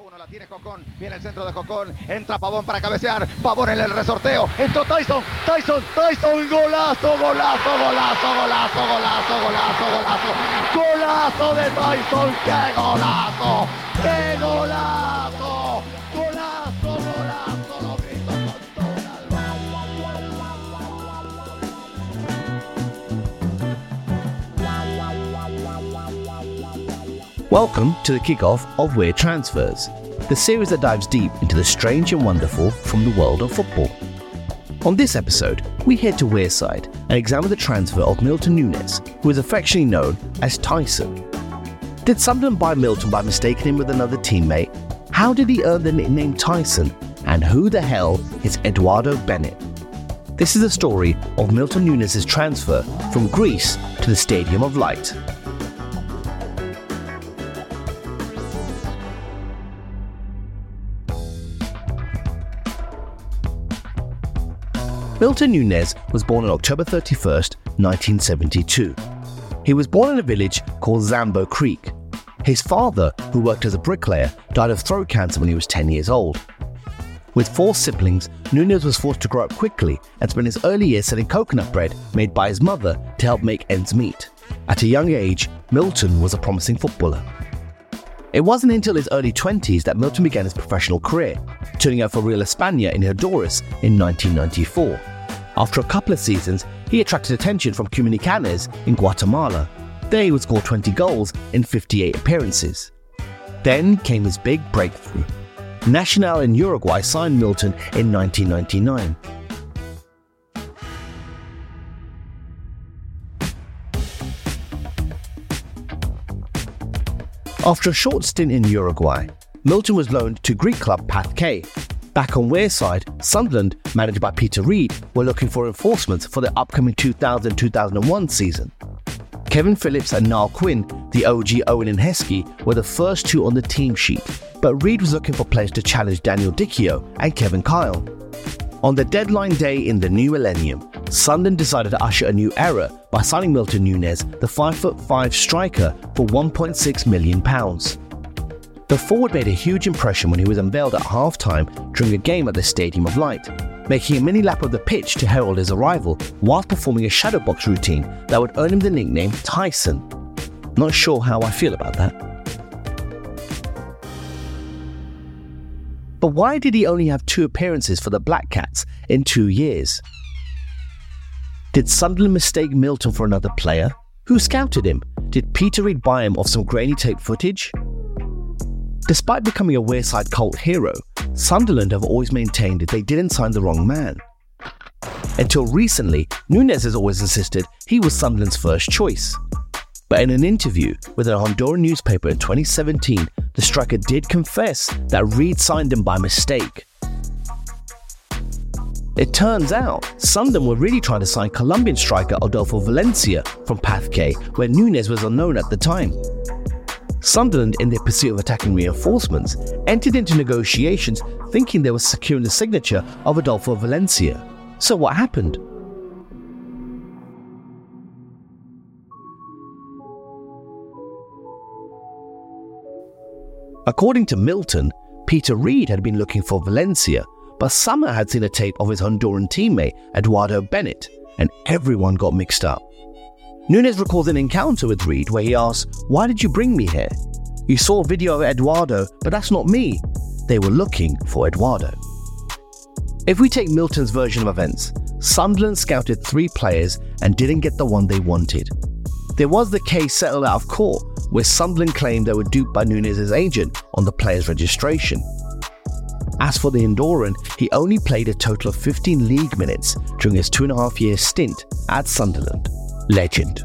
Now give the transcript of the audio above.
uno, la tiene Jocón, viene el centro de Jocón, entra Pavón para cabecear, Pavón en el resorteo, entró Tyson, Tyson, Tyson, golazo, golazo, golazo, golazo, golazo, golazo, golazo, golazo de Tyson, qué golazo, qué golazo, Welcome to the kickoff of Weird Transfers, the series that dives deep into the strange and wonderful from the world of football. On this episode, we head to Wearside and examine the transfer of Milton Núñez, who is affectionately known as Tyson. Did Sunderland buy Milton by mistaking him with another teammate? How did he earn the nickname Tyson? And who the hell is Eduardo Bennett? This is the story of Milton Núñez' transfer from Greece to the Stadium of Light. Milton Nunez was born on October 31st, 1972. He was born in a village called Zambo Creek. His father, who worked as a bricklayer, died of throat cancer when he was 10 years old. With four siblings, Nunez was forced to grow up quickly and spent his early years selling coconut bread made by his mother to help make ends meet. At a young age, Milton was a promising footballer. It wasn't until his early 20s that Milton began his professional career, turning out for Real España in Honduras in 1994. After a couple of seasons, he attracted attention from Comunicaciones in Guatemala. There he would score 20 goals in 58 appearances. Then came his big breakthrough. Nacional in Uruguay signed Milton in 1999. After a short stint in Uruguay, Milton was loaned to Greek club PAOK. Back on Wearside, Sunderland, managed by Peter Reid, were looking for reinforcements for the upcoming 2000-2001 season. Kevin Phillips and Niall Quinn, the OG Owen and Heskey, were the first two on the team sheet, but Reid was looking for players to challenge Daniel Dichio and Kevin Kyle. On the deadline day in the new millennium, Sunderland decided to usher a new era by signing Milton Núñez, the 5'5 striker, for £1.6 million. The forward made a huge impression when he was unveiled at half-time during a game at the Stadium of Light, making a mini lap of the pitch to herald his arrival whilst performing a shadow box routine that would earn him the nickname Tyson. Not sure how I feel about that. But why did he only have two appearances for the Black Cats in two years? Did Sunderland mistake Milton for another player? Who scouted him? Did Peter Reid buy him off some grainy tape footage? Despite becoming a Wearside cult hero, Sunderland have always maintained that they didn't sign the wrong man. Until recently, Núñez has always insisted he was Sunderland's first choice. But in an interview with a Honduran newspaper in 2017, the striker did confess that Reid signed him by mistake. It turns out Sunderland were really trying to sign Colombian striker Adolfo Valencia from PAOK, where Núñez was unknown at the time. Sunderland, in their pursuit of attacking reinforcements, entered into negotiations thinking they were securing the signature of Adolfo Valencia. So what happened? According to Milton, Peter Reid had been looking for Valencia, but Summer had seen a tape of his Honduran teammate, Eduardo Bennett, and everyone got mixed up. Núñez recalls an encounter with Reid where he asks, Why did you bring me here? You saw a video of Eduardo, but that's not me. They were looking for Eduardo. If we take Milton's version of events, Sunderland scouted three players and didn't get the one they wanted. There was the case settled out of court where Sunderland claimed they were duped by Núñez' agent on the player's registration. As for the Honduran, he only played a total of 15 league minutes during his two and a half year stint at Sunderland. Legend.